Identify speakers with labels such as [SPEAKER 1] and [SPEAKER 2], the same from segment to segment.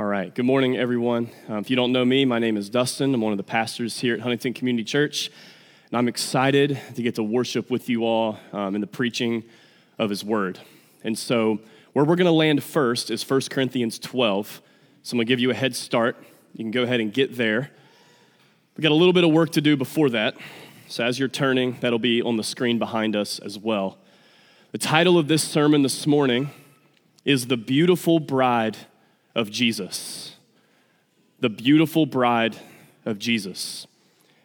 [SPEAKER 1] All right. Good morning, everyone. Uh, if you don't know me, my name is Dustin. I'm one of the pastors here at Huntington Community Church, and I'm excited to get to worship with you all um, in the preaching of His Word. And so, where we're going to land first is 1 Corinthians 12. So, I'm going to give you a head start. You can go ahead and get there. We've got a little bit of work to do before that. So, as you're turning, that'll be on the screen behind us as well. The title of this sermon this morning is The Beautiful Bride of Jesus. The Beautiful Bride of Jesus.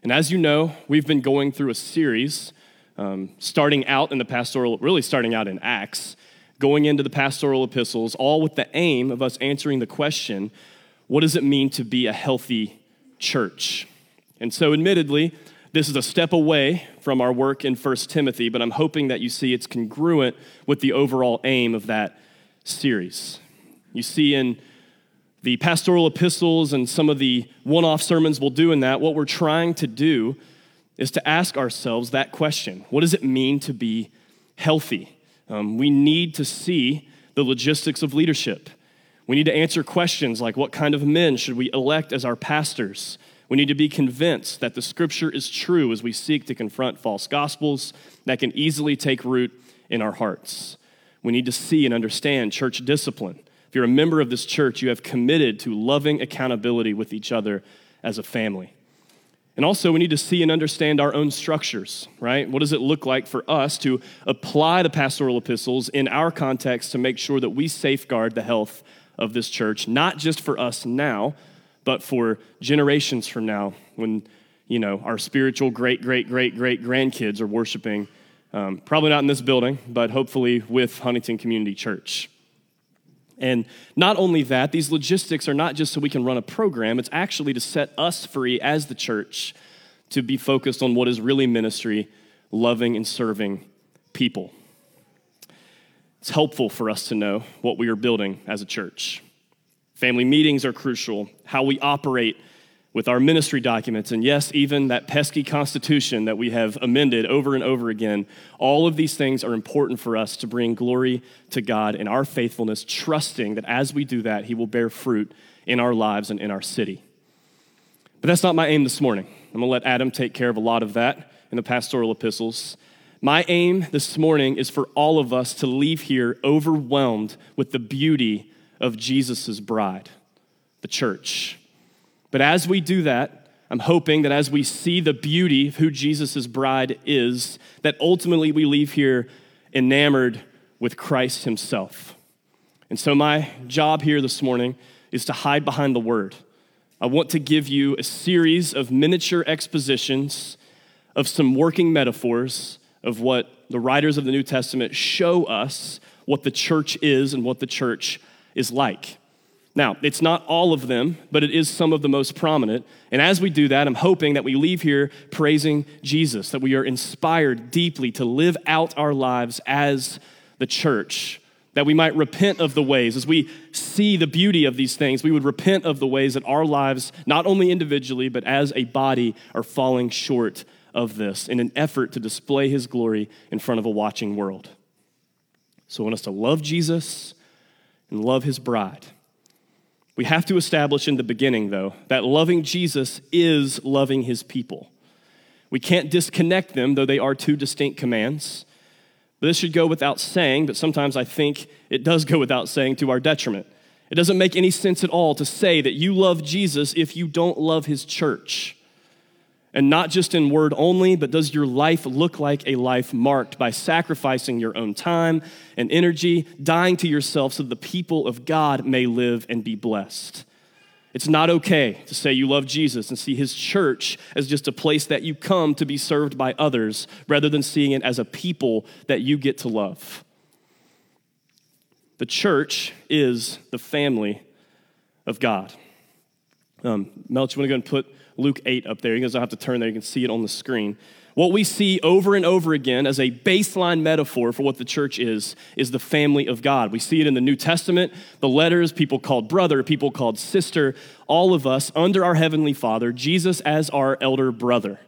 [SPEAKER 1] And as you know, we've been going through a series um, starting out in the pastoral, really starting out in Acts, going into the pastoral epistles, all with the aim of us answering the question what does it mean to be a healthy church? And so, admittedly, this is a step away from our work in 1 Timothy, but I'm hoping that you see it's congruent with the overall aim of that series. You see in the pastoral epistles and some of the one off sermons we'll do in that, what we're trying to do is to ask ourselves that question What does it mean to be healthy? Um, we need to see the logistics of leadership. We need to answer questions like what kind of men should we elect as our pastors? We need to be convinced that the scripture is true as we seek to confront false gospels that can easily take root in our hearts. We need to see and understand church discipline. If you're a member of this church, you have committed to loving accountability with each other as a family. And also, we need to see and understand our own structures, right? What does it look like for us to apply the pastoral epistles in our context to make sure that we safeguard the health of this church, not just for us now, but for generations from now when you know our spiritual great great great great grandkids are worshiping um, probably not in this building but hopefully with huntington community church and not only that these logistics are not just so we can run a program it's actually to set us free as the church to be focused on what is really ministry loving and serving people. It's helpful for us to know what we are building as a church. Family meetings are crucial, how we operate with our ministry documents, and yes, even that pesky constitution that we have amended over and over again. All of these things are important for us to bring glory to God in our faithfulness, trusting that as we do that, He will bear fruit in our lives and in our city. But that's not my aim this morning. I'm gonna let Adam take care of a lot of that in the pastoral epistles. My aim this morning is for all of us to leave here overwhelmed with the beauty of Jesus' bride, the church. But as we do that, I'm hoping that as we see the beauty of who Jesus' bride is, that ultimately we leave here enamored with Christ Himself. And so, my job here this morning is to hide behind the Word. I want to give you a series of miniature expositions of some working metaphors of what the writers of the New Testament show us what the church is and what the church is like. Now, it's not all of them, but it is some of the most prominent. And as we do that, I'm hoping that we leave here praising Jesus, that we are inspired deeply to live out our lives as the church, that we might repent of the ways. As we see the beauty of these things, we would repent of the ways that our lives, not only individually, but as a body, are falling short of this in an effort to display his glory in front of a watching world. So I want us to love Jesus and love his bride. We have to establish in the beginning, though, that loving Jesus is loving his people. We can't disconnect them, though they are two distinct commands. But this should go without saying, but sometimes I think it does go without saying to our detriment. It doesn't make any sense at all to say that you love Jesus if you don't love his church. And not just in word only, but does your life look like a life marked by sacrificing your own time and energy, dying to yourself so the people of God may live and be blessed? It's not okay to say you love Jesus and see his church as just a place that you come to be served by others rather than seeing it as a people that you get to love. The church is the family of God. Um, Melch, you want to go and put Luke 8 up there. You guys don't have to turn there, you can see it on the screen. What we see over and over again as a baseline metaphor for what the church is, is the family of God. We see it in the New Testament, the letters, people called brother, people called sister, all of us under our Heavenly Father, Jesus as our elder brother.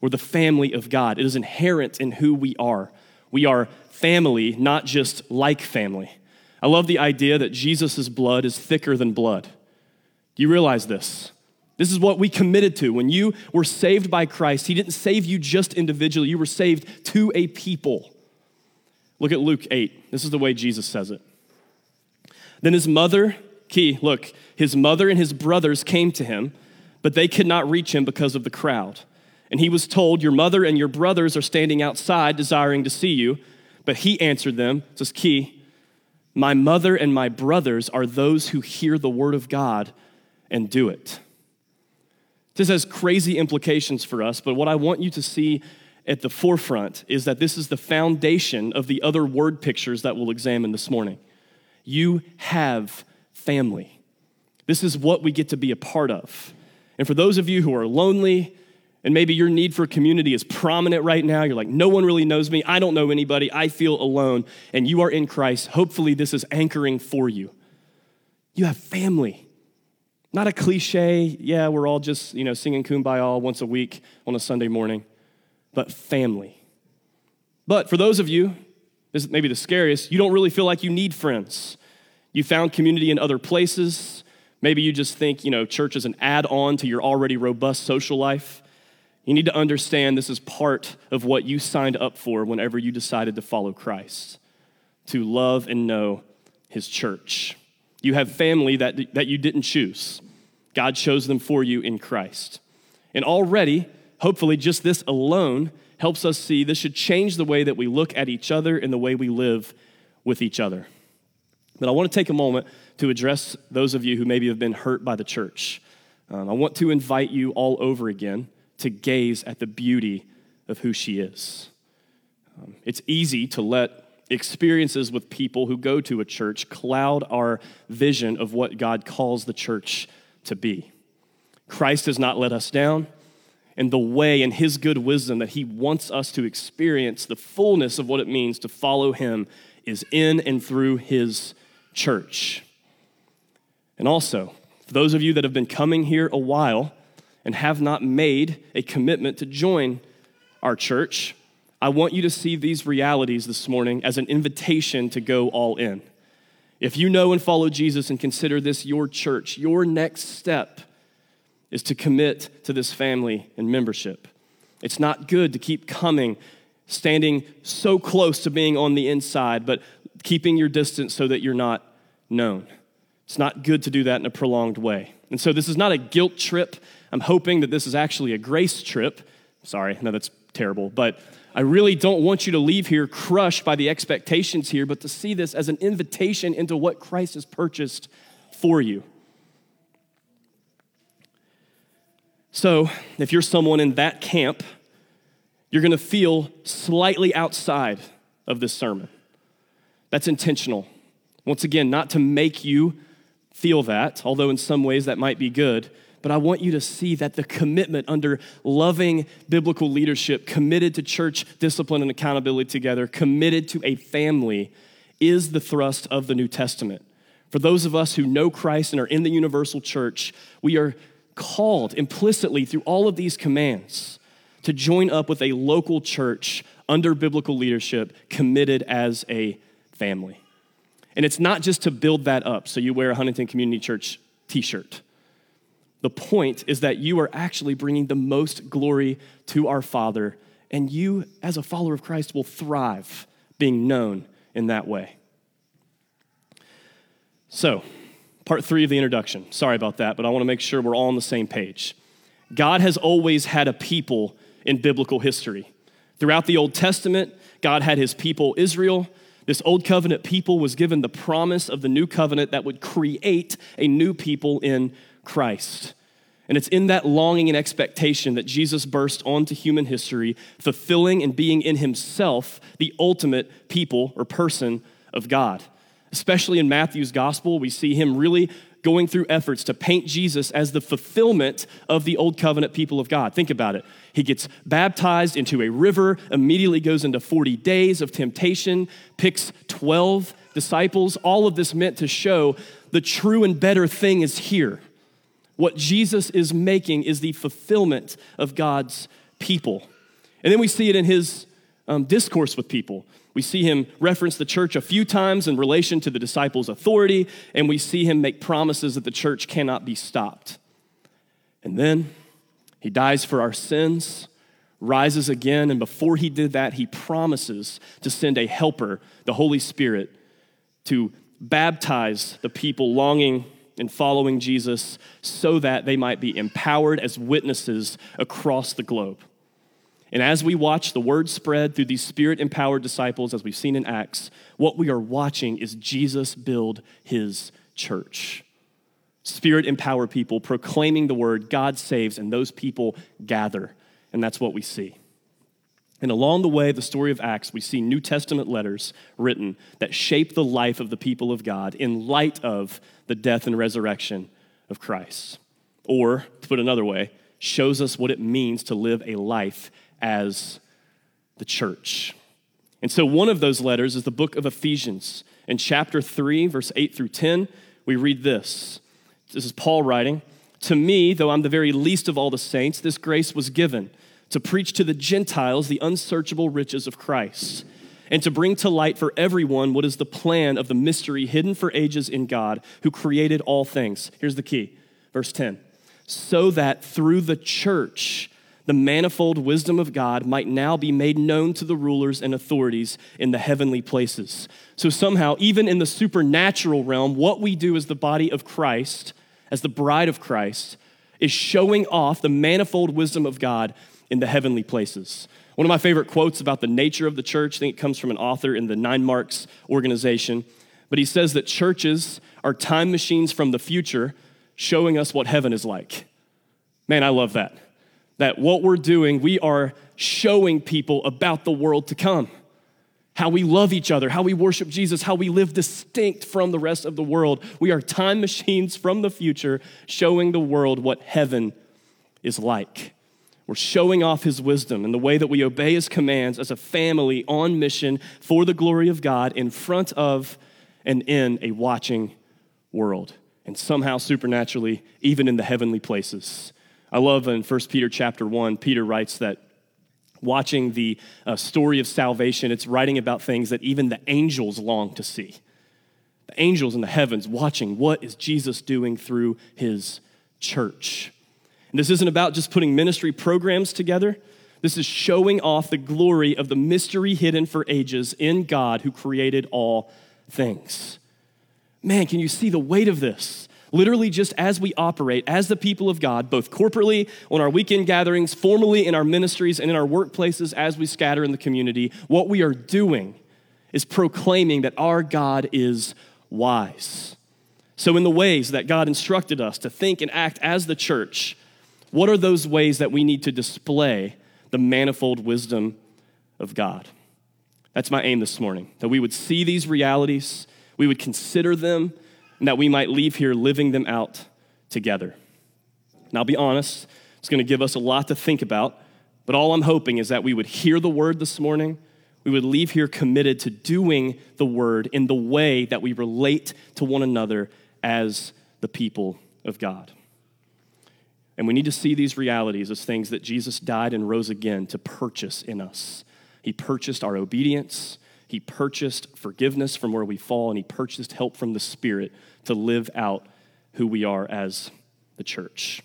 [SPEAKER 1] We're the family of God. It is inherent in who we are. We are family, not just like family. I love the idea that Jesus' blood is thicker than blood. Do you realize this? This is what we committed to. When you were saved by Christ, He didn't save you just individually, you were saved to a people. Look at Luke 8. This is the way Jesus says it. Then his mother, key, look, his mother and his brothers came to him, but they could not reach him because of the crowd. And he was told, Your mother and your brothers are standing outside desiring to see you. But he answered them, is key, My mother and my brothers are those who hear the word of God and do it. This has crazy implications for us, but what I want you to see at the forefront is that this is the foundation of the other word pictures that we'll examine this morning. You have family. This is what we get to be a part of. And for those of you who are lonely, and maybe your need for community is prominent right now, you're like, no one really knows me, I don't know anybody, I feel alone, and you are in Christ, hopefully this is anchoring for you. You have family. Not a cliche, yeah, we're all just, you know, singing kumbaya once a week on a Sunday morning, but family. But for those of you, this is maybe the scariest, you don't really feel like you need friends. You found community in other places. Maybe you just think, you know, church is an add on to your already robust social life. You need to understand this is part of what you signed up for whenever you decided to follow Christ to love and know his church. You have family that, that you didn't choose, God chose them for you in Christ. And already, hopefully, just this alone helps us see this should change the way that we look at each other and the way we live with each other. But I want to take a moment to address those of you who maybe have been hurt by the church. Um, I want to invite you all over again to gaze at the beauty of who she is. Um, it's easy to let experiences with people who go to a church cloud our vision of what God calls the church to be. Christ has not let us down and the way and his good wisdom that he wants us to experience the fullness of what it means to follow him is in and through his church. And also, for those of you that have been coming here a while and have not made a commitment to join our church, I want you to see these realities this morning as an invitation to go all in. If you know and follow Jesus and consider this your church, your next step is to commit to this family and membership. It's not good to keep coming, standing so close to being on the inside, but keeping your distance so that you're not known. It's not good to do that in a prolonged way. And so, this is not a guilt trip. I'm hoping that this is actually a grace trip. Sorry, no, that's terrible. But I really don't want you to leave here crushed by the expectations here, but to see this as an invitation into what Christ has purchased for you. So, if you're someone in that camp, you're going to feel slightly outside of this sermon. That's intentional. Once again, not to make you feel that, although in some ways that might be good, but I want you to see that the commitment under loving biblical leadership, committed to church discipline and accountability together, committed to a family, is the thrust of the New Testament. For those of us who know Christ and are in the universal church, we are called implicitly through all of these commands to join up with a local church under biblical leadership, committed as a family. And it's not just to build that up so you wear a Huntington Community Church t shirt. The point is that you are actually bringing the most glory to our Father, and you, as a follower of Christ, will thrive being known in that way. So, part three of the introduction. Sorry about that, but I want to make sure we're all on the same page. God has always had a people in biblical history. Throughout the Old Testament, God had his people Israel. This old covenant people was given the promise of the new covenant that would create a new people in Christ. And it's in that longing and expectation that Jesus burst onto human history, fulfilling and being in himself the ultimate people or person of God. Especially in Matthew's gospel, we see him really going through efforts to paint Jesus as the fulfillment of the old covenant people of God. Think about it. He gets baptized into a river, immediately goes into 40 days of temptation, picks 12 disciples. All of this meant to show the true and better thing is here. What Jesus is making is the fulfillment of God's people. And then we see it in his um, discourse with people. We see him reference the church a few times in relation to the disciples' authority, and we see him make promises that the church cannot be stopped. And then he dies for our sins, rises again, and before he did that, he promises to send a helper, the Holy Spirit, to baptize the people longing and following Jesus so that they might be empowered as witnesses across the globe. And as we watch the word spread through these spirit empowered disciples, as we've seen in Acts, what we are watching is Jesus build his church. Spirit empowered people proclaiming the word, God saves, and those people gather. And that's what we see. And along the way, the story of Acts, we see New Testament letters written that shape the life of the people of God in light of the death and resurrection of Christ. Or, to put another way, shows us what it means to live a life as the church. And so, one of those letters is the book of Ephesians. In chapter 3, verse 8 through 10, we read this. This is Paul writing To me, though I'm the very least of all the saints, this grace was given to preach to the Gentiles the unsearchable riches of Christ, and to bring to light for everyone what is the plan of the mystery hidden for ages in God, who created all things. Here's the key, verse 10 so that through the church, the manifold wisdom of God might now be made known to the rulers and authorities in the heavenly places. So, somehow, even in the supernatural realm, what we do as the body of Christ, as the bride of Christ, is showing off the manifold wisdom of God in the heavenly places. One of my favorite quotes about the nature of the church, I think it comes from an author in the Nine Marks organization, but he says that churches are time machines from the future showing us what heaven is like. Man, I love that that what we're doing, we are showing people about the world to come. How we love each other, how we worship Jesus, how we live distinct from the rest of the world. We are time machines from the future showing the world what heaven is like. We're showing off his wisdom and the way that we obey his commands as a family on mission for the glory of God in front of and in a watching world. And somehow, supernaturally, even in the heavenly places. I love in 1 Peter chapter 1, Peter writes that watching the uh, story of salvation, it's writing about things that even the angels long to see. The angels in the heavens watching what is Jesus doing through his church. This isn't about just putting ministry programs together. This is showing off the glory of the mystery hidden for ages in God who created all things. Man, can you see the weight of this? Literally, just as we operate as the people of God, both corporately on our weekend gatherings, formally in our ministries, and in our workplaces as we scatter in the community, what we are doing is proclaiming that our God is wise. So, in the ways that God instructed us to think and act as the church, what are those ways that we need to display the manifold wisdom of God? That's my aim this morning, that we would see these realities, we would consider them, and that we might leave here living them out together. Now, I'll be honest, it's going to give us a lot to think about, but all I'm hoping is that we would hear the word this morning. We would leave here committed to doing the word in the way that we relate to one another as the people of God. And we need to see these realities as things that Jesus died and rose again to purchase in us. He purchased our obedience, He purchased forgiveness from where we fall, and He purchased help from the Spirit to live out who we are as the church.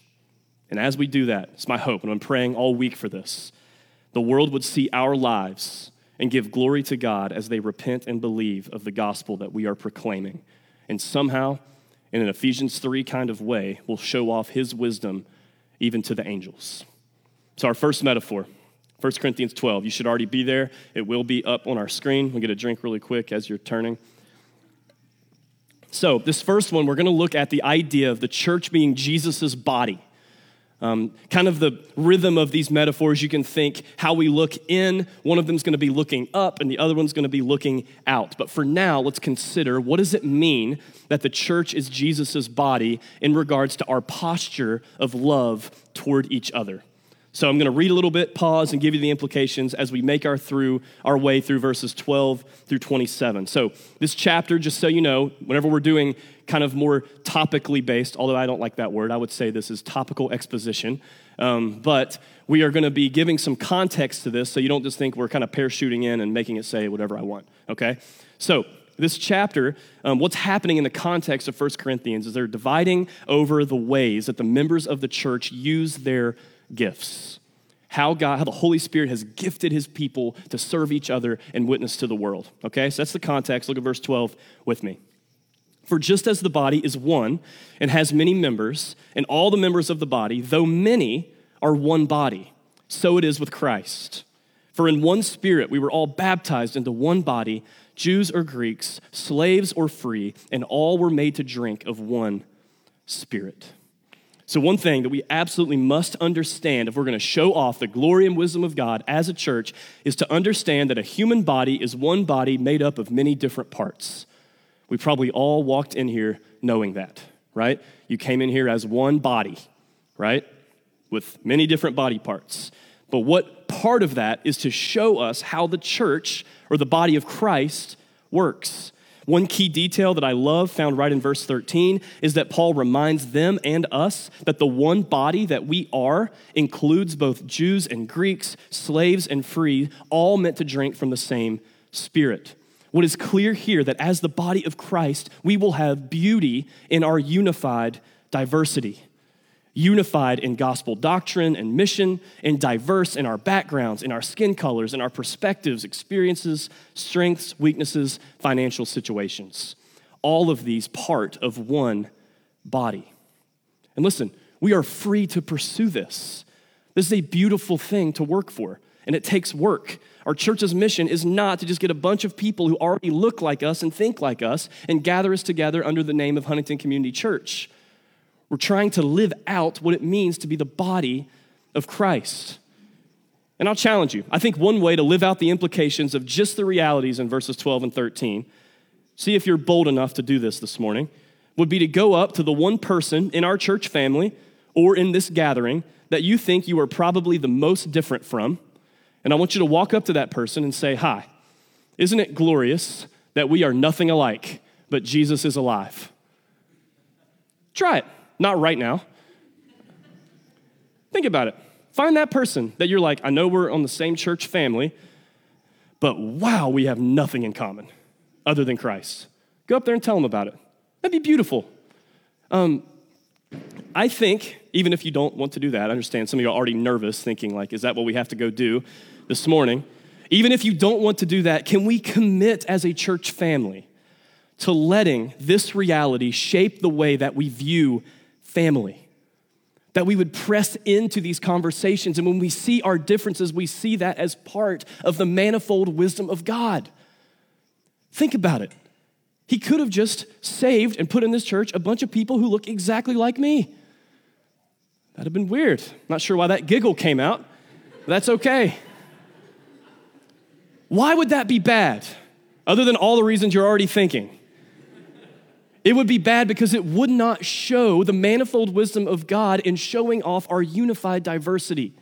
[SPEAKER 1] And as we do that, it's my hope, and I'm praying all week for this, the world would see our lives and give glory to God as they repent and believe of the gospel that we are proclaiming. And somehow, in an Ephesians 3 kind of way, will show off His wisdom even to the angels. So, our first metaphor, 1 Corinthians 12. You should already be there. It will be up on our screen. We'll get a drink really quick as you're turning. So, this first one, we're going to look at the idea of the church being Jesus' body. Um, kind of the rhythm of these metaphors, you can think how we look in. One of them is going to be looking up, and the other one's going to be looking out. But for now, let's consider what does it mean that the church is Jesus' body in regards to our posture of love toward each other. So I'm going to read a little bit, pause, and give you the implications as we make our through our way through verses 12 through 27. So this chapter, just so you know, whenever we're doing kind of more topically based, although I don't like that word, I would say this is topical exposition. Um, but we are going to be giving some context to this, so you don't just think we're kind of parachuting in and making it say whatever I want. Okay? So this chapter, um, what's happening in the context of 1 Corinthians is they're dividing over the ways that the members of the church use their gifts. How God, how the Holy Spirit has gifted his people to serve each other and witness to the world. Okay, so that's the context. Look at verse 12 with me. For just as the body is one and has many members, and all the members of the body, though many, are one body, so it is with Christ. For in one spirit we were all baptized into one body, Jews or Greeks, slaves or free, and all were made to drink of one spirit. So, one thing that we absolutely must understand if we're going to show off the glory and wisdom of God as a church is to understand that a human body is one body made up of many different parts. We probably all walked in here knowing that, right? You came in here as one body, right? With many different body parts. But what part of that is to show us how the church or the body of Christ works? One key detail that I love, found right in verse 13, is that Paul reminds them and us that the one body that we are includes both Jews and Greeks, slaves and free, all meant to drink from the same Spirit. What is clear here that as the body of Christ, we will have beauty in our unified diversity unified in gospel doctrine and mission, and diverse in our backgrounds, in our skin colors, in our perspectives, experiences, strengths, weaknesses, financial situations. All of these part of one body. And listen, we are free to pursue this. This is a beautiful thing to work for, and it takes work. Our church's mission is not to just get a bunch of people who already look like us and think like us and gather us together under the name of Huntington Community Church. We're trying to live out what it means to be the body of Christ. And I'll challenge you. I think one way to live out the implications of just the realities in verses 12 and 13, see if you're bold enough to do this this morning, would be to go up to the one person in our church family or in this gathering that you think you are probably the most different from. And I want you to walk up to that person and say, Hi, isn't it glorious that we are nothing alike, but Jesus is alive? Try it. Not right now. Think about it. Find that person that you're like, I know we're on the same church family, but wow, we have nothing in common other than Christ. Go up there and tell them about it. That'd be beautiful. Um, I think, even if you don't want to do that, I understand some of you are already nervous thinking, like, is that what we have to go do this morning? Even if you don't want to do that, can we commit as a church family to letting this reality shape the way that we view family. That we would press into these conversations. And when we see our differences, we see that as part of the manifold wisdom of God. Think about it. He could have just saved and put in this church a bunch of people who look exactly like me. That'd have been weird. Not sure why that giggle came out, that's okay. Why would that be bad, other than all the reasons you're already thinking? It would be bad because it would not show the manifold wisdom of God in showing off our unified diversity.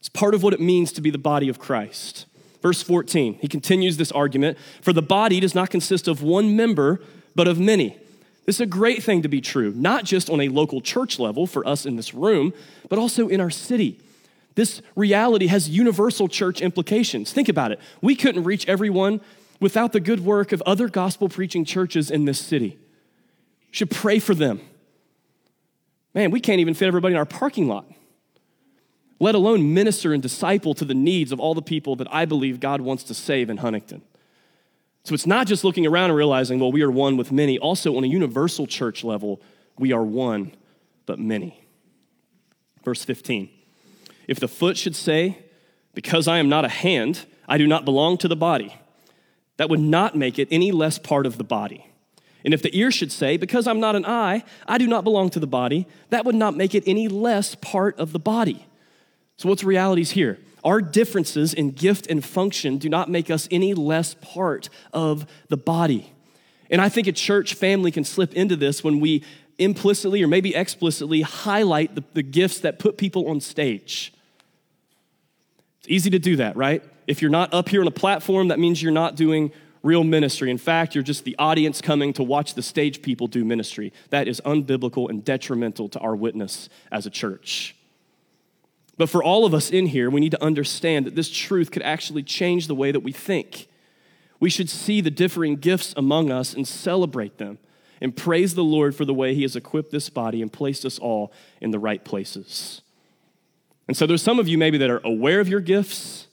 [SPEAKER 1] It's part of what it means to be the body of Christ. Verse 14, he continues this argument For the body does not consist of one member, but of many. This is a great thing to be true, not just on a local church level for us in this room, but also in our city. This reality has universal church implications. Think about it. We couldn't reach everyone without the good work of other gospel preaching churches in this city. Should pray for them. Man, we can't even fit everybody in our parking lot, let alone minister and disciple to the needs of all the people that I believe God wants to save in Huntington. So it's not just looking around and realizing, well, we are one with many. Also, on a universal church level, we are one, but many. Verse 15 If the foot should say, Because I am not a hand, I do not belong to the body that would not make it any less part of the body. And if the ear should say, Because I'm not an eye, I do not belong to the body, that would not make it any less part of the body. So, what's the realities here? Our differences in gift and function do not make us any less part of the body. And I think a church family can slip into this when we implicitly or maybe explicitly highlight the, the gifts that put people on stage. It's easy to do that, right? If you're not up here on a platform, that means you're not doing real ministry. In fact, you're just the audience coming to watch the stage people do ministry. That is unbiblical and detrimental to our witness as a church. But for all of us in here, we need to understand that this truth could actually change the way that we think. We should see the differing gifts among us and celebrate them and praise the Lord for the way He has equipped this body and placed us all in the right places. And so there's some of you maybe that are aware of your gifts,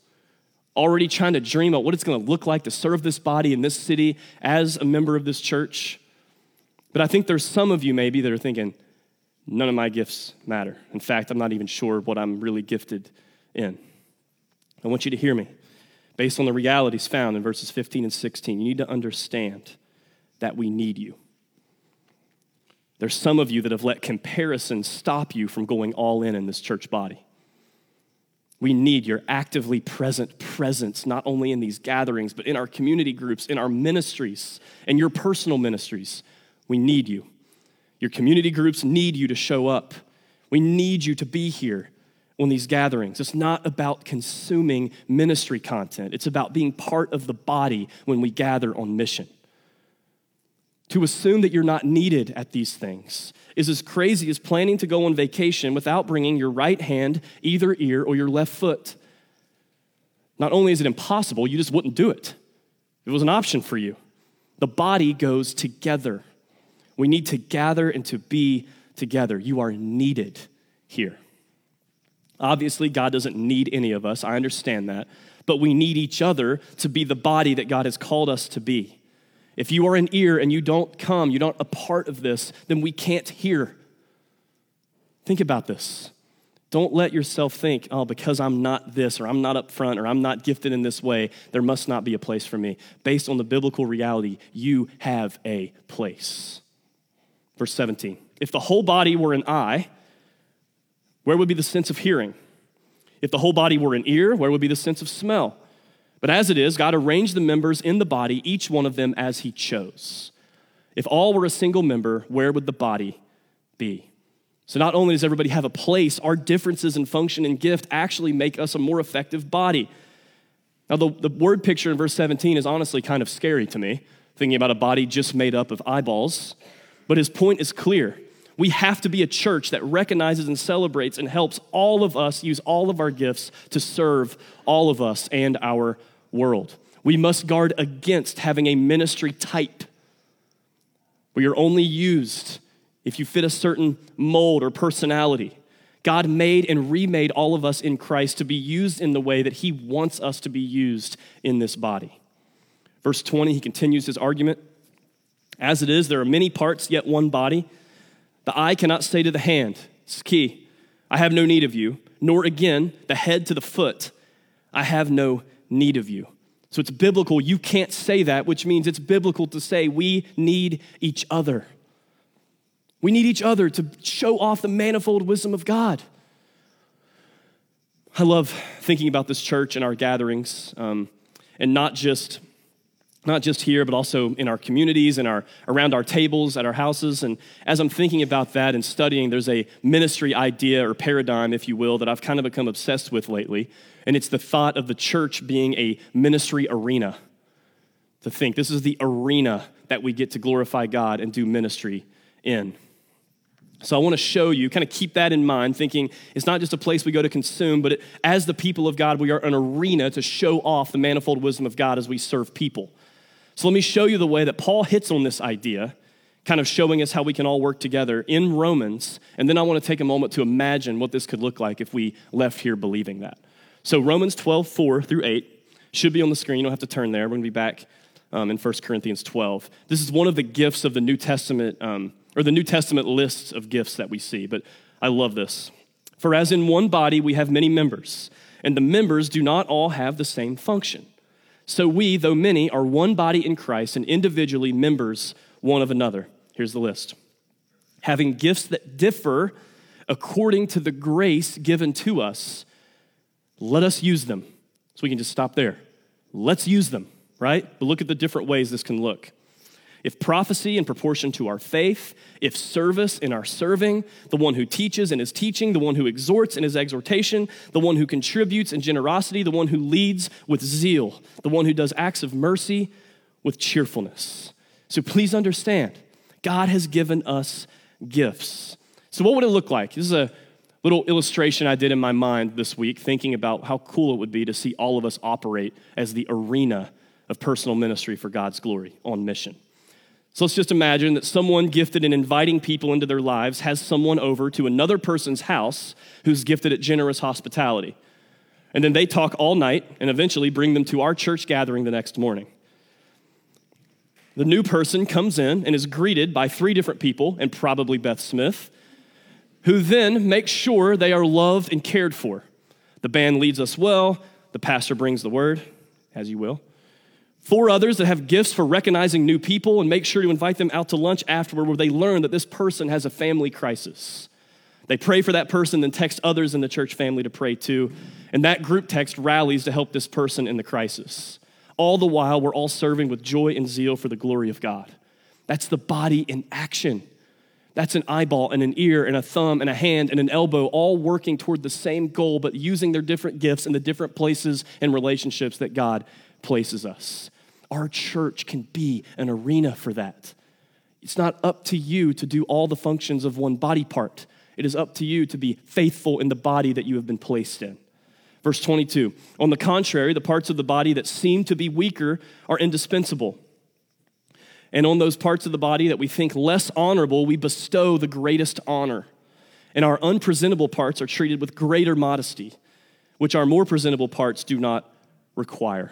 [SPEAKER 1] already trying to dream about what it's going to look like to serve this body in this city as a member of this church. But I think there's some of you maybe that are thinking, none of my gifts matter. In fact, I'm not even sure what I'm really gifted in. I want you to hear me. Based on the realities found in verses 15 and 16, you need to understand that we need you. There's some of you that have let comparison stop you from going all in in this church body. We need your actively present presence, not only in these gatherings, but in our community groups, in our ministries, and your personal ministries. We need you. Your community groups need you to show up. We need you to be here on these gatherings. It's not about consuming ministry content, it's about being part of the body when we gather on mission. To assume that you're not needed at these things is as crazy as planning to go on vacation without bringing your right hand, either ear, or your left foot. Not only is it impossible, you just wouldn't do it. It was an option for you. The body goes together. We need to gather and to be together. You are needed here. Obviously, God doesn't need any of us. I understand that. But we need each other to be the body that God has called us to be. If you are an ear and you don't come, you're not a part of this, then we can't hear. Think about this. Don't let yourself think, oh, because I'm not this, or I'm not up front, or I'm not gifted in this way, there must not be a place for me. Based on the biblical reality, you have a place. Verse 17 If the whole body were an eye, where would be the sense of hearing? If the whole body were an ear, where would be the sense of smell? But as it is, God arranged the members in the body, each one of them as he chose. If all were a single member, where would the body be? So not only does everybody have a place, our differences in function and gift actually make us a more effective body. Now, the, the word picture in verse 17 is honestly kind of scary to me, thinking about a body just made up of eyeballs. But his point is clear. We have to be a church that recognizes and celebrates and helps all of us use all of our gifts to serve all of us and our world. We must guard against having a ministry type where you're only used if you fit a certain mold or personality. God made and remade all of us in Christ to be used in the way that He wants us to be used in this body. Verse 20, he continues his argument. As it is, there are many parts, yet one body. The eye cannot say to the hand, it's key, I have no need of you, nor again the head to the foot, I have no need of you. So it's biblical. You can't say that, which means it's biblical to say we need each other. We need each other to show off the manifold wisdom of God. I love thinking about this church and our gatherings, um, and not just not just here, but also in our communities and our around our tables at our houses. And as I'm thinking about that and studying, there's a ministry idea or paradigm, if you will, that I've kind of become obsessed with lately. And it's the thought of the church being a ministry arena. To think this is the arena that we get to glorify God and do ministry in. So I want to show you, kind of keep that in mind, thinking it's not just a place we go to consume, but it, as the people of God, we are an arena to show off the manifold wisdom of God as we serve people. So let me show you the way that Paul hits on this idea, kind of showing us how we can all work together in Romans. And then I want to take a moment to imagine what this could look like if we left here believing that. So Romans 12, 4 through 8 should be on the screen. You don't have to turn there. We're going to be back um, in 1 Corinthians 12. This is one of the gifts of the New Testament, um, or the New Testament lists of gifts that we see, but I love this. For as in one body we have many members, and the members do not all have the same function. So we, though many, are one body in Christ and individually members one of another. Here's the list having gifts that differ according to the grace given to us let us use them. So we can just stop there. Let's use them, right? But look at the different ways this can look. If prophecy in proportion to our faith, if service in our serving, the one who teaches in his teaching, the one who exhorts in his exhortation, the one who contributes in generosity, the one who leads with zeal, the one who does acts of mercy with cheerfulness. So please understand, God has given us gifts. So, what would it look like? This is a little illustration I did in my mind this week, thinking about how cool it would be to see all of us operate as the arena of personal ministry for God's glory on mission. So let's just imagine that someone gifted in inviting people into their lives has someone over to another person's house who's gifted at generous hospitality. And then they talk all night and eventually bring them to our church gathering the next morning. The new person comes in and is greeted by three different people, and probably Beth Smith, who then makes sure they are loved and cared for. The band leads us well, the pastor brings the word, as you will. Four others that have gifts for recognizing new people and make sure to invite them out to lunch afterward where they learn that this person has a family crisis. They pray for that person, then text others in the church family to pray too. And that group text rallies to help this person in the crisis. All the while, we're all serving with joy and zeal for the glory of God. That's the body in action. That's an eyeball and an ear and a thumb and a hand and an elbow, all working toward the same goal, but using their different gifts in the different places and relationships that God places us. Our church can be an arena for that. It's not up to you to do all the functions of one body part. It is up to you to be faithful in the body that you have been placed in. Verse 22 On the contrary, the parts of the body that seem to be weaker are indispensable. And on those parts of the body that we think less honorable, we bestow the greatest honor. And our unpresentable parts are treated with greater modesty, which our more presentable parts do not require.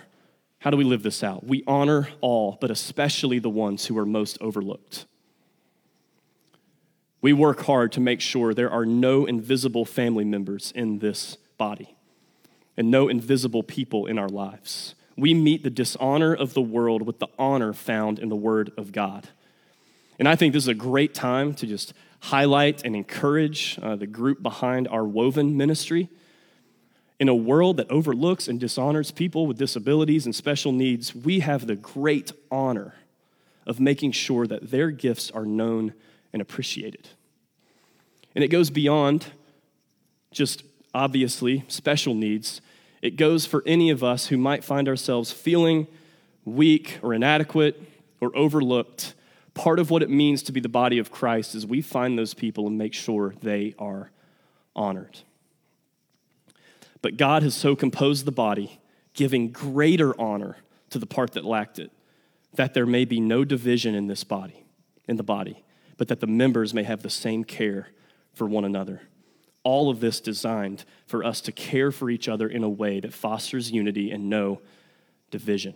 [SPEAKER 1] How do we live this out? We honor all, but especially the ones who are most overlooked. We work hard to make sure there are no invisible family members in this body and no invisible people in our lives. We meet the dishonor of the world with the honor found in the Word of God. And I think this is a great time to just highlight and encourage uh, the group behind our Woven ministry. In a world that overlooks and dishonors people with disabilities and special needs, we have the great honor of making sure that their gifts are known and appreciated. And it goes beyond just obviously special needs, it goes for any of us who might find ourselves feeling weak or inadequate or overlooked. Part of what it means to be the body of Christ is we find those people and make sure they are honored. But God has so composed the body, giving greater honor to the part that lacked it, that there may be no division in this body, in the body, but that the members may have the same care for one another. All of this designed for us to care for each other in a way that fosters unity and no division.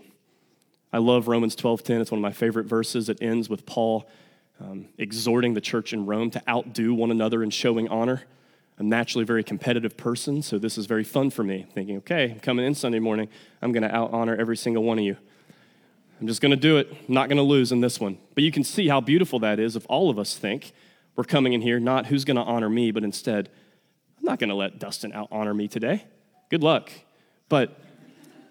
[SPEAKER 1] I love Romans 12:10. It's one of my favorite verses. It ends with Paul um, exhorting the church in Rome to outdo one another in showing honor. I'm naturally a very competitive person, so this is very fun for me. Thinking, okay, I'm coming in Sunday morning, I'm going to out honor every single one of you. I'm just going to do it. I'm not going to lose in this one. But you can see how beautiful that is if all of us think we're coming in here not who's going to honor me, but instead, I'm not going to let Dustin out honor me today. Good luck. But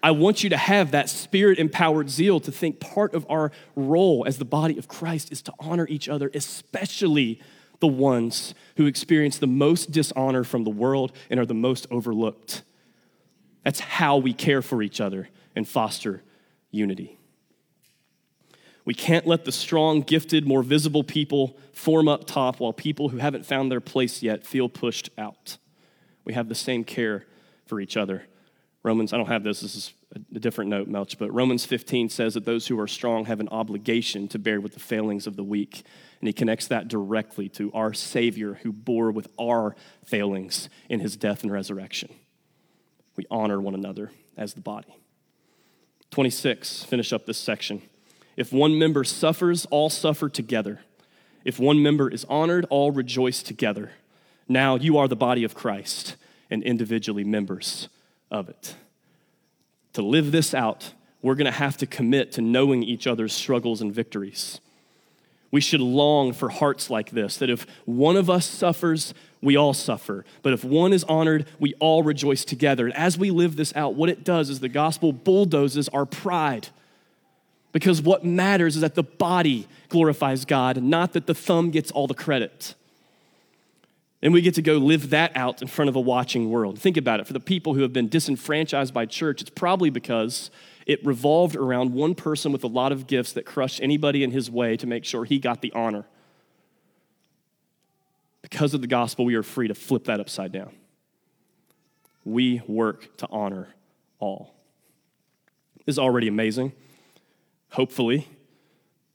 [SPEAKER 1] I want you to have that spirit empowered zeal to think part of our role as the body of Christ is to honor each other, especially the ones who experience the most dishonor from the world and are the most overlooked. That's how we care for each other and foster unity. We can't let the strong, gifted, more visible people form up top while people who haven't found their place yet feel pushed out. We have the same care for each other. Romans, I don't have this, this is a different note, Melch, but Romans 15 says that those who are strong have an obligation to bear with the failings of the weak and he connects that directly to our Savior who bore with our failings in his death and resurrection. We honor one another as the body. 26, finish up this section. If one member suffers, all suffer together. If one member is honored, all rejoice together. Now you are the body of Christ and individually members of it. To live this out, we're going to have to commit to knowing each other's struggles and victories. We should long for hearts like this that if one of us suffers, we all suffer. But if one is honored, we all rejoice together. And as we live this out, what it does is the gospel bulldozes our pride. Because what matters is that the body glorifies God, not that the thumb gets all the credit. And we get to go live that out in front of a watching world. Think about it. For the people who have been disenfranchised by church, it's probably because it revolved around one person with a lot of gifts that crushed anybody in his way to make sure he got the honor. Because of the gospel, we are free to flip that upside down. We work to honor all. This is already amazing. Hopefully,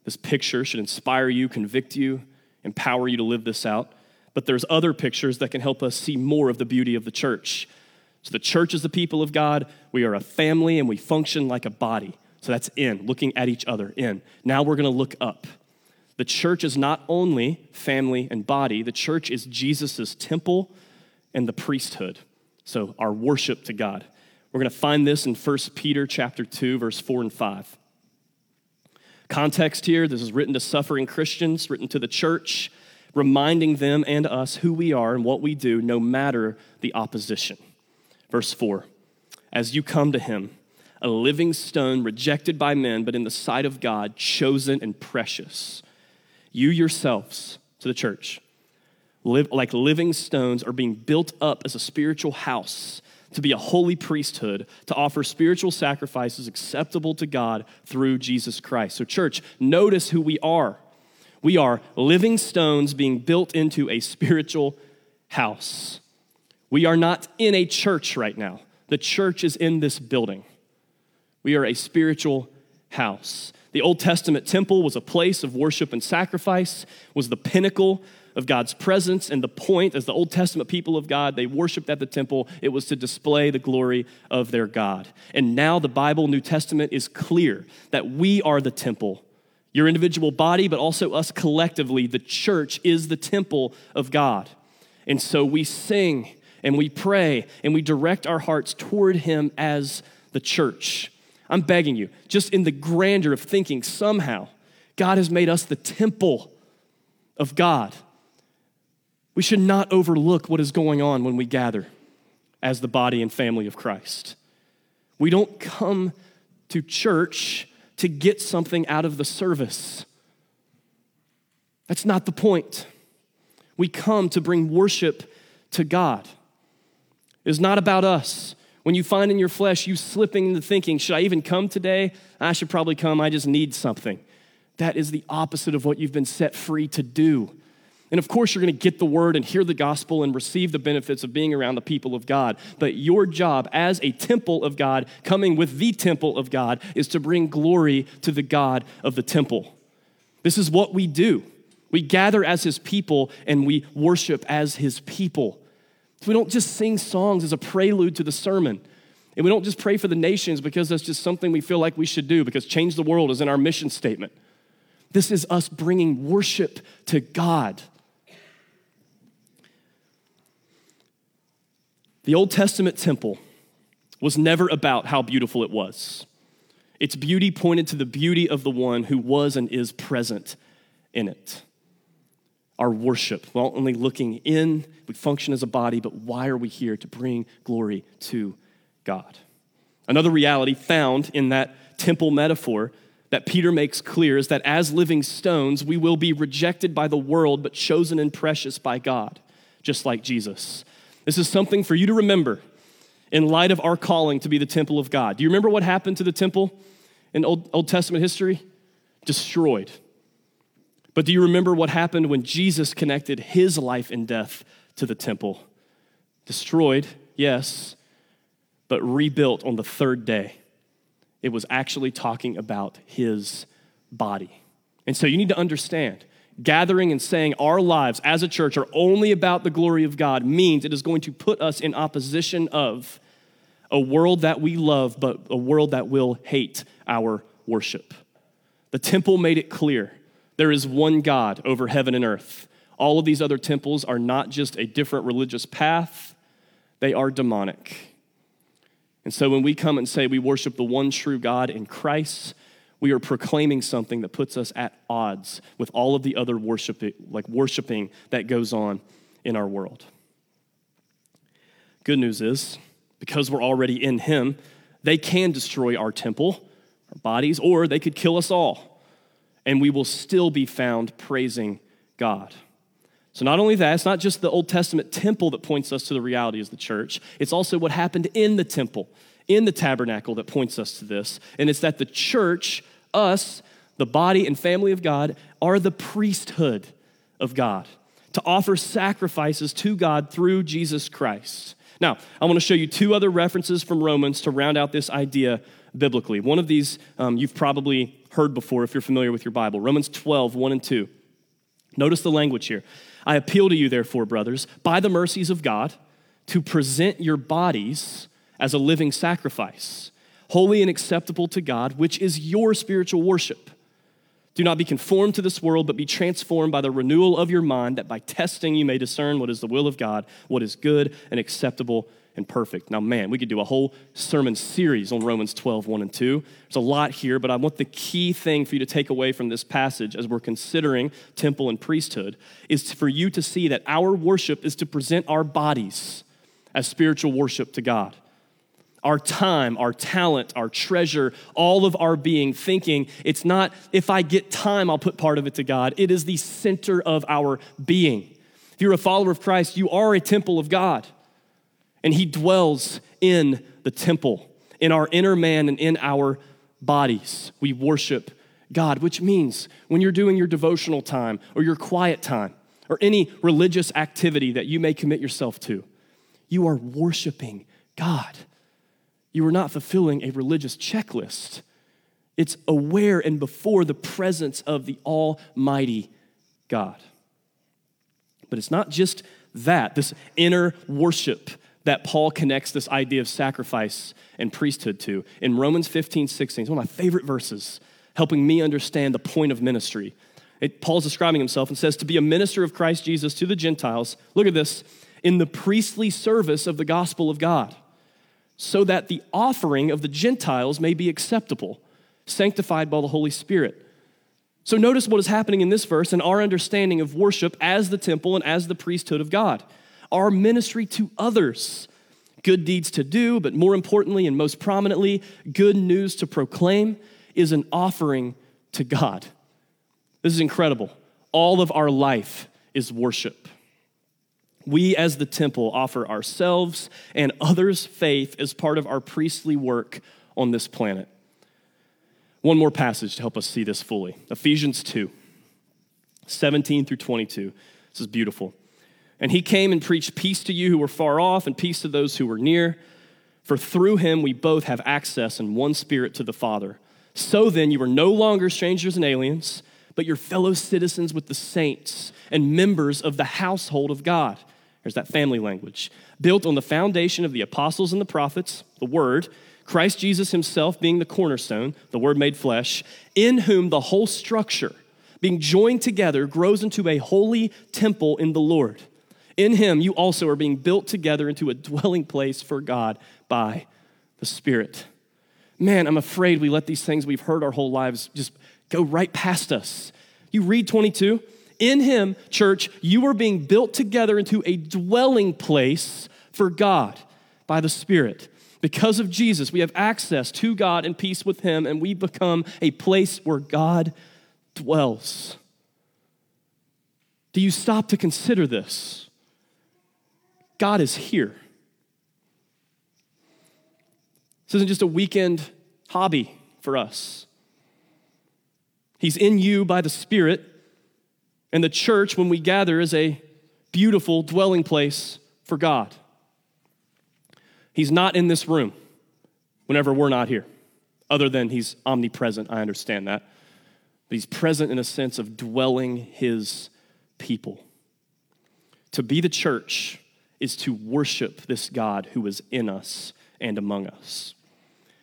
[SPEAKER 1] this picture should inspire you, convict you, empower you to live this out. But there's other pictures that can help us see more of the beauty of the church. So the church is the people of God. We are a family and we function like a body. So that's in, looking at each other, in. Now we're going to look up. The church is not only family and body, the church is Jesus' temple and the priesthood. So our worship to God. We're going to find this in 1 Peter chapter 2 verse 4 and 5. Context here, this is written to suffering Christians, written to the church, reminding them and us who we are and what we do no matter the opposition. Verse 4 As you come to him, a living stone rejected by men, but in the sight of God, chosen and precious, you yourselves, to the church, live like living stones are being built up as a spiritual house to be a holy priesthood, to offer spiritual sacrifices acceptable to God through Jesus Christ. So, church, notice who we are. We are living stones being built into a spiritual house. We are not in a church right now. The church is in this building. We are a spiritual house. The Old Testament temple was a place of worship and sacrifice, was the pinnacle of God's presence. And the point, as the Old Testament people of God, they worshiped at the temple, it was to display the glory of their God. And now the Bible, New Testament, is clear that we are the temple. Your individual body, but also us collectively, the church is the temple of God. And so we sing and we pray and we direct our hearts toward Him as the church. I'm begging you, just in the grandeur of thinking, somehow God has made us the temple of God. We should not overlook what is going on when we gather as the body and family of Christ. We don't come to church to get something out of the service. That's not the point. We come to bring worship to God. It's not about us. When you find in your flesh you slipping into thinking, should I even come today? I should probably come. I just need something. That is the opposite of what you've been set free to do. And of course, you're going to get the word and hear the gospel and receive the benefits of being around the people of God. But your job as a temple of God, coming with the temple of God, is to bring glory to the God of the temple. This is what we do. We gather as his people and we worship as his people. We don't just sing songs as a prelude to the sermon. And we don't just pray for the nations because that's just something we feel like we should do because change the world is in our mission statement. This is us bringing worship to God. The Old Testament temple was never about how beautiful it was. Its beauty pointed to the beauty of the one who was and is present in it our worship. Not only looking in, we function as a body, but why are we here? To bring glory to God. Another reality found in that temple metaphor that Peter makes clear is that as living stones, we will be rejected by the world, but chosen and precious by God, just like Jesus. This is something for you to remember in light of our calling to be the temple of God. Do you remember what happened to the temple in Old, Old Testament history? Destroyed. But do you remember what happened when Jesus connected his life and death to the temple? Destroyed, yes, but rebuilt on the third day. It was actually talking about his body. And so you need to understand gathering and saying our lives as a church are only about the glory of God means it is going to put us in opposition of a world that we love, but a world that will hate our worship. The temple made it clear there is one God over heaven and earth. All of these other temples are not just a different religious path, they are demonic. And so when we come and say we worship the one true God in Christ, we are proclaiming something that puts us at odds with all of the other worship, like worshiping that goes on in our world. Good news is, because we're already in Him, they can destroy our temple our bodies, or they could kill us all, and we will still be found praising God. So, not only that, it's not just the Old Testament temple that points us to the reality of the church, it's also what happened in the temple, in the tabernacle, that points us to this. And it's that the church, us, the body and family of God, are the priesthood of God to offer sacrifices to God through Jesus Christ. Now, I want to show you two other references from Romans to round out this idea biblically. One of these um, you've probably heard before if you're familiar with your Bible Romans 12, 1 and 2. Notice the language here. I appeal to you, therefore, brothers, by the mercies of God, to present your bodies as a living sacrifice, holy and acceptable to God, which is your spiritual worship. Do not be conformed to this world, but be transformed by the renewal of your mind, that by testing you may discern what is the will of God, what is good and acceptable and perfect. Now, man, we could do a whole sermon series on Romans 12, 1 and 2. There's a lot here, but I want the key thing for you to take away from this passage as we're considering temple and priesthood is for you to see that our worship is to present our bodies as spiritual worship to God our time, our talent, our treasure, all of our being, thinking it's not if I get time, I'll put part of it to God. It is the center of our being. If you're a follower of Christ, you are a temple of God, and He dwells in the temple, in our inner man and in our bodies. We worship God, which means when you're doing your devotional time or your quiet time or any religious activity that you may commit yourself to, you are worshiping God you are not fulfilling a religious checklist. It's aware and before the presence of the Almighty God. But it's not just that, this inner worship that Paul connects this idea of sacrifice and priesthood to. In Romans 15, 16, it's one of my favorite verses, helping me understand the point of ministry. It, Paul's describing himself and says, To be a minister of Christ Jesus to the Gentiles, look at this, in the priestly service of the gospel of God so that the offering of the Gentiles may be acceptable, sanctified by the Holy Spirit. So notice what is happening in this verse and our understanding of worship as the temple and as the priesthood of God. Our ministry to others, good deeds to do, but more importantly and most prominently, good news to proclaim, is an offering to God. This is incredible. All of our life is worship we as the temple offer ourselves and others' faith as part of our priestly work on this planet. One more passage to help us see this fully Ephesians 2 17 through 22. This is beautiful. And he came and preached peace to you who were far off and peace to those who were near. For through him we both have access in one spirit to the Father. So then you are no longer strangers and aliens, but your fellow citizens with the saints and members of the household of God there's that family language. Built on the foundation of the apostles and the prophets, the Word, Christ Jesus himself being the cornerstone, the Word made flesh, in whom the whole structure, being joined together, grows into a holy temple in the Lord. In him, you also are being built together into a dwelling place for God by the Spirit. Man, I'm afraid we let these things we've heard our whole lives just go right past us. You read 22, in him, church, you are being built together into a dwelling place for God by the Spirit. Because of Jesus, we have access to God and peace with him, and we become a place where God dwells. Do you stop to consider this? God is here. This isn't just a weekend hobby for us. He's in you by the Spirit and the church, when we gather, is a beautiful dwelling place for God. He's not in this room whenever we're not here, other than he's omnipresent. I understand that. But he's present in a sense of dwelling his people. To be the church is to worship this God who is in us and among us.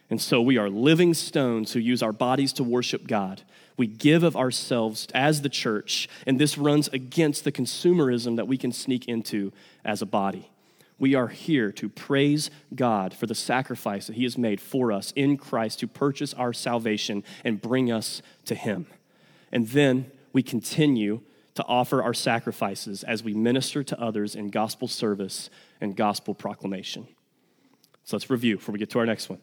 [SPEAKER 1] And so we are living stones who use our bodies to worship God. We give of ourselves as the church, and this runs against the consumerism that we can sneak into as a body. We are here to praise God for the sacrifice that He has made for us in Christ to purchase our salvation and bring us to Him. And then we continue to offer our sacrifices as we minister to others in gospel service and gospel proclamation. So let's review before we get to our next one.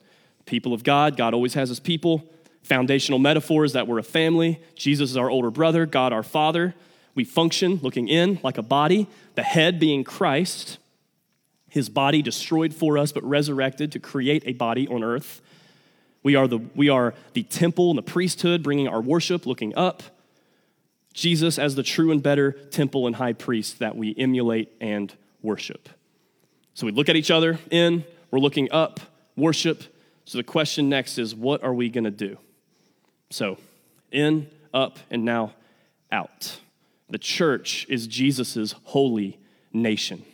[SPEAKER 1] People of God, God always has his people. Foundational metaphors that we're a family. Jesus is our older brother, God our Father. We function looking in like a body, the head being Christ, his body destroyed for us but resurrected to create a body on earth. We are the, we are the temple and the priesthood, bringing our worship looking up. Jesus as the true and better temple and high priest that we emulate and worship. So we look at each other in, we're looking up, worship. So the question next is what are we going to do? So, in, up, and now out. The church is Jesus' holy nation.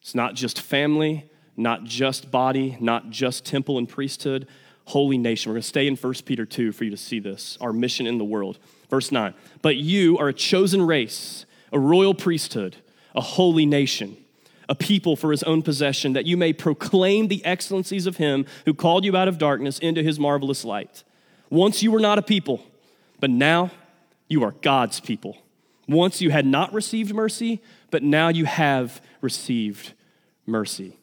[SPEAKER 1] It's not just family, not just body, not just temple and priesthood, holy nation. We're going to stay in 1 Peter 2 for you to see this, our mission in the world. Verse 9. But you are a chosen race, a royal priesthood, a holy nation, a people for his own possession, that you may proclaim the excellencies of him who called you out of darkness into his marvelous light. Once you were not a people, but now you are God's people. Once you had not received mercy, but now you have received mercy.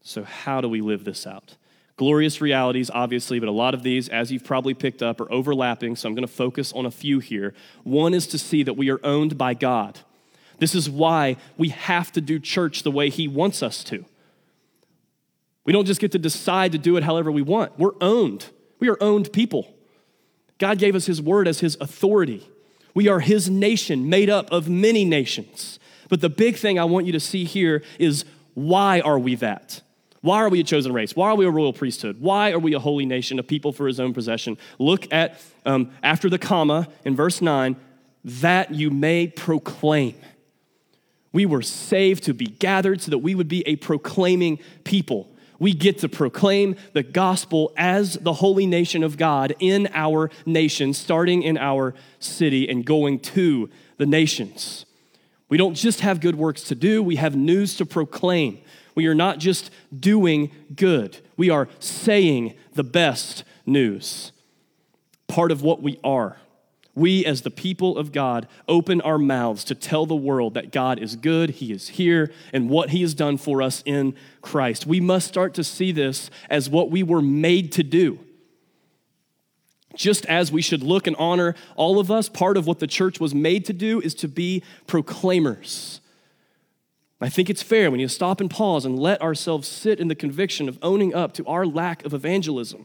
[SPEAKER 1] So, how do we live this out? Glorious realities, obviously, but a lot of these, as you've probably picked up, are overlapping, so I'm going to focus on a few here. One is to see that we are owned by God. This is why we have to do church the way He wants us to. We don't just get to decide to do it however we want, we're owned. We are owned people. God gave us His word as His authority. We are His nation, made up of many nations. But the big thing I want you to see here is why are we that? Why are we a chosen race? Why are we a royal priesthood? Why are we a holy nation, a people for his own possession? Look at um, after the comma in verse 9, that you may proclaim. We were saved to be gathered so that we would be a proclaiming people we get to proclaim the gospel as the holy nation of God in our nation, starting in our city and going to the nations. We don't just have good works to do, we have news to proclaim. We are not just doing good, we are saying the best news. Part of what we are. We, as the people of God, open our mouths to tell the world that God is good, He is here, and what He has done for us in Christ. We must start to see this as what we were made to do. Just as we should look and honor all of us, part of what the church was made to do is to be proclaimers. I think it's fair when you stop and pause and let ourselves sit in the conviction of owning up to our lack of evangelism.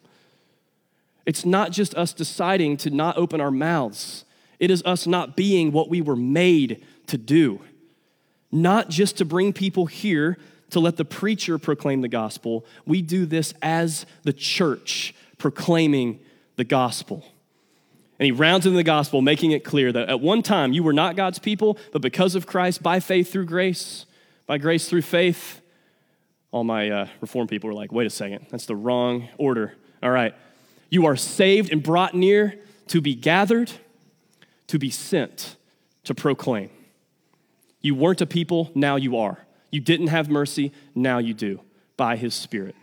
[SPEAKER 1] It's not just us deciding to not open our mouths, it is us not being what we were made to do. Not just to bring people here to let the preacher proclaim the gospel, we do this as the church proclaiming the gospel. And he rounds into the gospel, making it clear that at one time you were not God's people, but because of Christ, by faith through grace, by grace through faith, all my uh, reform people were like, wait a second, that's the wrong order. All right, you are saved and brought near to be gathered, to be sent, to proclaim. You weren't a people, now you are. You didn't have mercy, now you do, by His Spirit.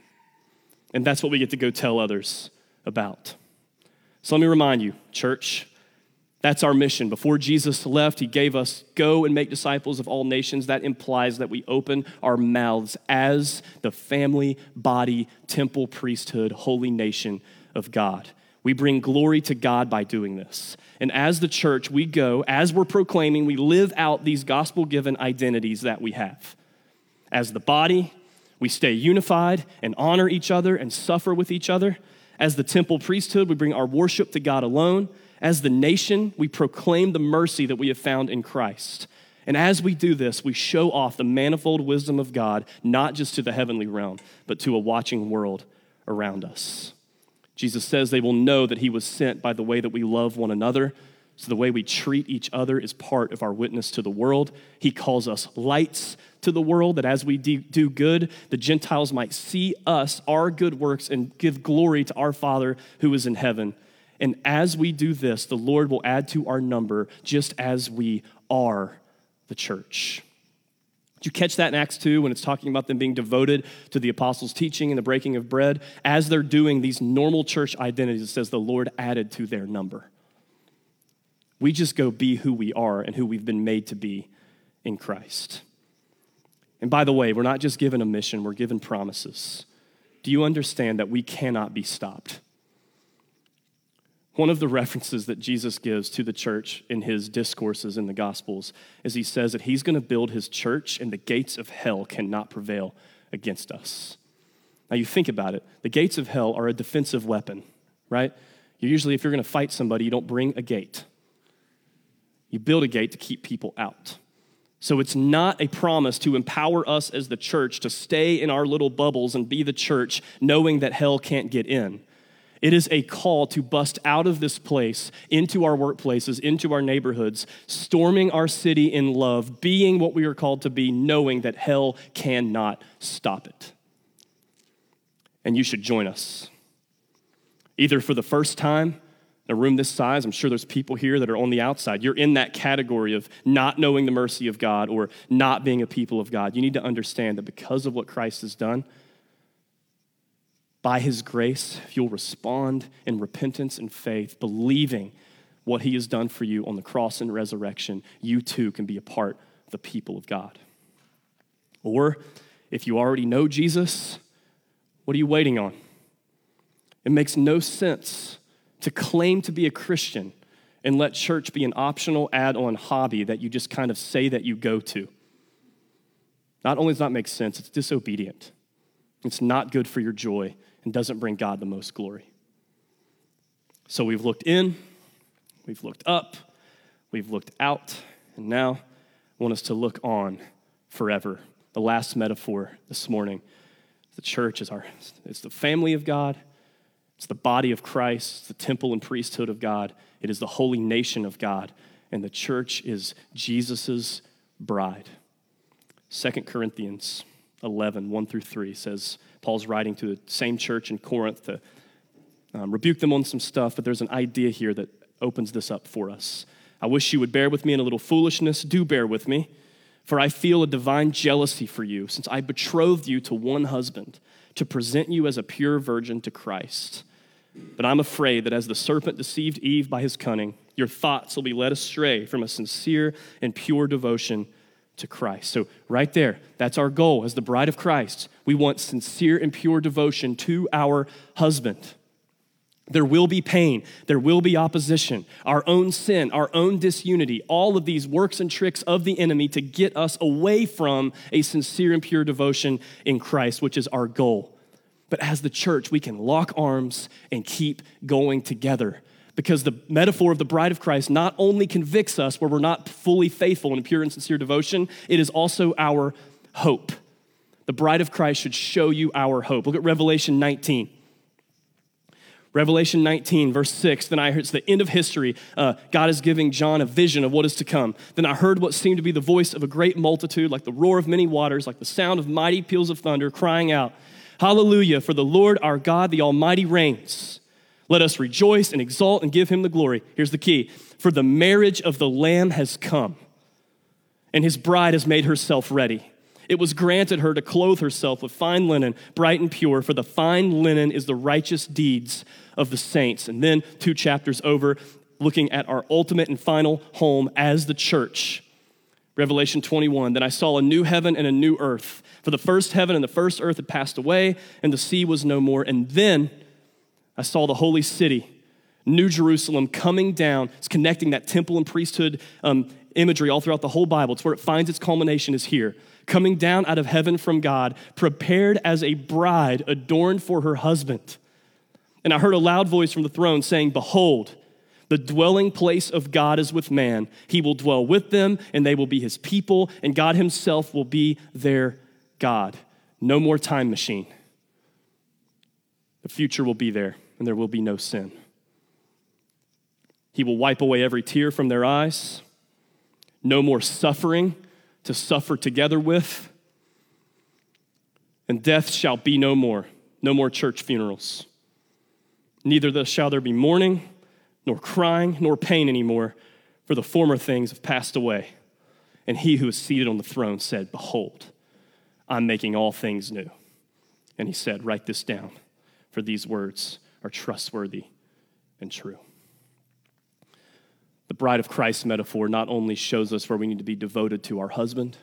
[SPEAKER 1] And that's what we get to go tell others about. So let me remind you, church, that's our mission. Before Jesus left, he gave us go and make disciples of all nations. That implies that we open our mouths as the family, body, temple, priesthood, holy nation of God. We bring glory to God by doing this. And as the church, we go, as we're proclaiming, we live out these gospel given identities that we have. As the body, we stay unified and honor each other and suffer with each other. As the temple priesthood, we bring our worship to God alone. As the nation, we proclaim the mercy that we have found in Christ. And as we do this, we show off the manifold wisdom of God, not just to the heavenly realm, but to a watching world around us. Jesus says they will know that he was sent by the way that we love one another. So, the way we treat each other is part of our witness to the world. He calls us lights to the world, that as we do good, the Gentiles might see us, our good works, and give glory to our Father who is in heaven. And as we do this, the Lord will add to our number just as we are the church. You catch that in Acts 2 when it's talking about them being devoted to the apostles' teaching and the breaking of bread? As they're doing these normal church identities, it says the Lord added to their number. We just go be who we are and who we've been made to be in Christ. And by the way, we're not just given a mission, we're given promises. Do you understand that we cannot be stopped? One of the references that Jesus gives to the church in his discourses in the Gospels is he says that he's going to build his church and the gates of hell cannot prevail against us. Now, you think about it the gates of hell are a defensive weapon, right? You usually, if you're going to fight somebody, you don't bring a gate, you build a gate to keep people out. So it's not a promise to empower us as the church to stay in our little bubbles and be the church, knowing that hell can't get in. It is a call to bust out of this place into our workplaces, into our neighborhoods, storming our city in love, being what we are called to be, knowing that hell cannot stop it. And you should join us. Either for the first time, in a room this size, I'm sure there's people here that are on the outside. You're in that category of not knowing the mercy of God or not being a people of God. You need to understand that because of what Christ has done, by his grace, if you'll respond in repentance and faith, believing what he has done for you on the cross and resurrection, you too can be a part of the people of God. Or if you already know Jesus, what are you waiting on? It makes no sense to claim to be a Christian and let church be an optional add on hobby that you just kind of say that you go to. Not only does that make sense, it's disobedient. It's not good for your joy and doesn't bring God the most glory. So we've looked in, we've looked up, we've looked out, and now I want us to look on forever. The last metaphor this morning. The church is our it's the family of God, it's the body of Christ, it's the temple and priesthood of God, it is the holy nation of God, and the church is Jesus' bride. Second Corinthians 11, 1 through 3 says, Paul's writing to the same church in Corinth to um, rebuke them on some stuff, but there's an idea here that opens this up for us. I wish you would bear with me in a little foolishness. Do bear with me, for I feel a divine jealousy for you, since I betrothed you to one husband to present you as a pure virgin to Christ. But I'm afraid that as the serpent deceived Eve by his cunning, your thoughts will be led astray from a sincere and pure devotion to Christ. So, right there, that's our goal as the bride of Christ. We want sincere and pure devotion to our husband. There will be pain. There will be opposition, our own sin, our own disunity, all of these works and tricks of the enemy to get us away from a sincere and pure devotion in Christ, which is our goal. But as the church, we can lock arms and keep going together because the metaphor of the bride of Christ not only convicts us where we're not fully faithful in pure and sincere devotion, it is also our hope. The bride of Christ should show you our hope. Look at Revelation 19. Revelation 19, verse 6. Then I heard, it's the end of history. Uh, God is giving John a vision of what is to come. Then I heard what seemed to be the voice of a great multitude, like the roar of many waters, like the sound of mighty peals of thunder, crying out, Hallelujah, for the Lord our God, the Almighty reigns. Let us rejoice and exalt and give him the glory. Here's the key for the marriage of the Lamb has come, and his bride has made herself ready. It was granted her to clothe herself with fine linen, bright and pure, for the fine linen is the righteous deeds of the saints. And then, two chapters over, looking at our ultimate and final home as the church. Revelation 21 Then I saw a new heaven and a new earth. For the first heaven and the first earth had passed away, and the sea was no more. And then I saw the holy city, New Jerusalem, coming down. It's connecting that temple and priesthood um, imagery all throughout the whole Bible. It's where it finds its culmination is here. Coming down out of heaven from God, prepared as a bride adorned for her husband. And I heard a loud voice from the throne saying, Behold, the dwelling place of God is with man. He will dwell with them, and they will be his people, and God himself will be their God. No more time machine. The future will be there, and there will be no sin. He will wipe away every tear from their eyes. No more suffering to suffer together with. And death shall be no more. No more church funerals. Neither shall there be mourning, nor crying, nor pain anymore, for the former things have passed away. And he who is seated on the throne said, Behold, I'm making all things new. And he said, Write this down for these words are trustworthy and true. The bride of Christ metaphor not only shows us where we need to be devoted to our husband,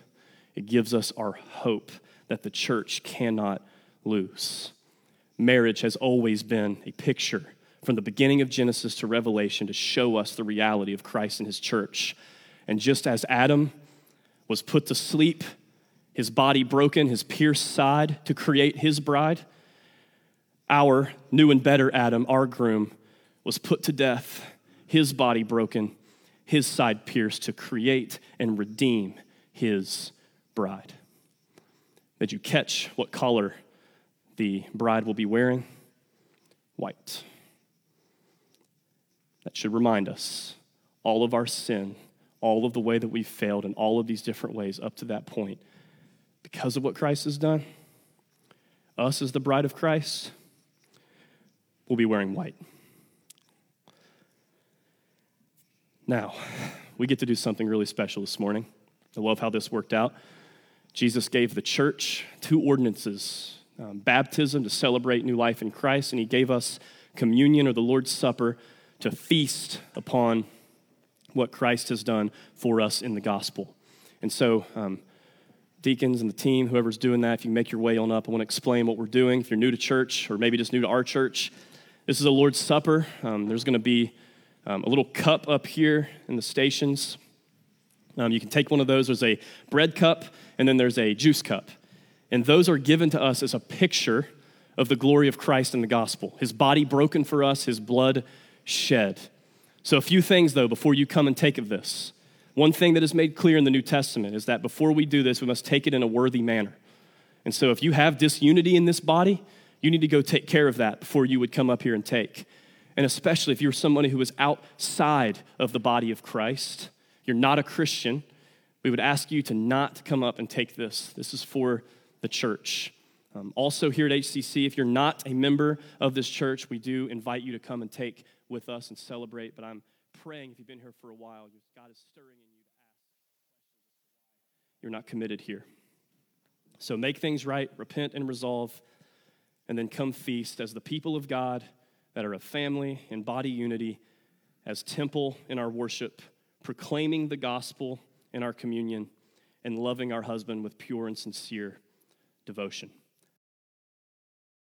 [SPEAKER 1] it gives us our hope that the church cannot lose. Marriage has always been a picture from the beginning of Genesis to Revelation to show us the reality of Christ and his church. And just as Adam was put to sleep, his body broken, his pierced side to create his bride, our new and better Adam, our groom, was put to death, his body broken, his side pierced to create and redeem his bride. Did you catch what color the bride will be wearing? White. That should remind us all of our sin, all of the way that we've failed in all of these different ways up to that point. Because of what Christ has done, us as the bride of Christ, will be wearing white. Now, we get to do something really special this morning. I love how this worked out. Jesus gave the church two ordinances um, baptism to celebrate new life in Christ, and he gave us communion or the Lord's Supper to feast upon what Christ has done for us in the gospel. And so, um, deacons and the team, whoever's doing that, if you make your way on up, I want to explain what we're doing. If you're new to church or maybe just new to our church, this is a Lord's Supper. Um, there's going to be um, a little cup up here in the stations. Um, you can take one of those. There's a bread cup, and then there's a juice cup. And those are given to us as a picture of the glory of Christ in the gospel his body broken for us, his blood shed. So, a few things, though, before you come and take of this. One thing that is made clear in the New Testament is that before we do this, we must take it in a worthy manner. And so, if you have disunity in this body, you need to go take care of that before you would come up here and take. And especially if you're somebody who is outside of the body of Christ, you're not a Christian, we would ask you to not come up and take this. This is for the church. Um, also, here at HCC, if you're not a member of this church, we do invite you to come and take with us and celebrate. But I'm praying if you've been here for a while, God is stirring in you to ask you're not committed here. So make things right, repent and resolve, and then come feast as the people of God that are a family in body unity, as temple in our worship, proclaiming the gospel in our communion, and loving our husband with pure and sincere devotion.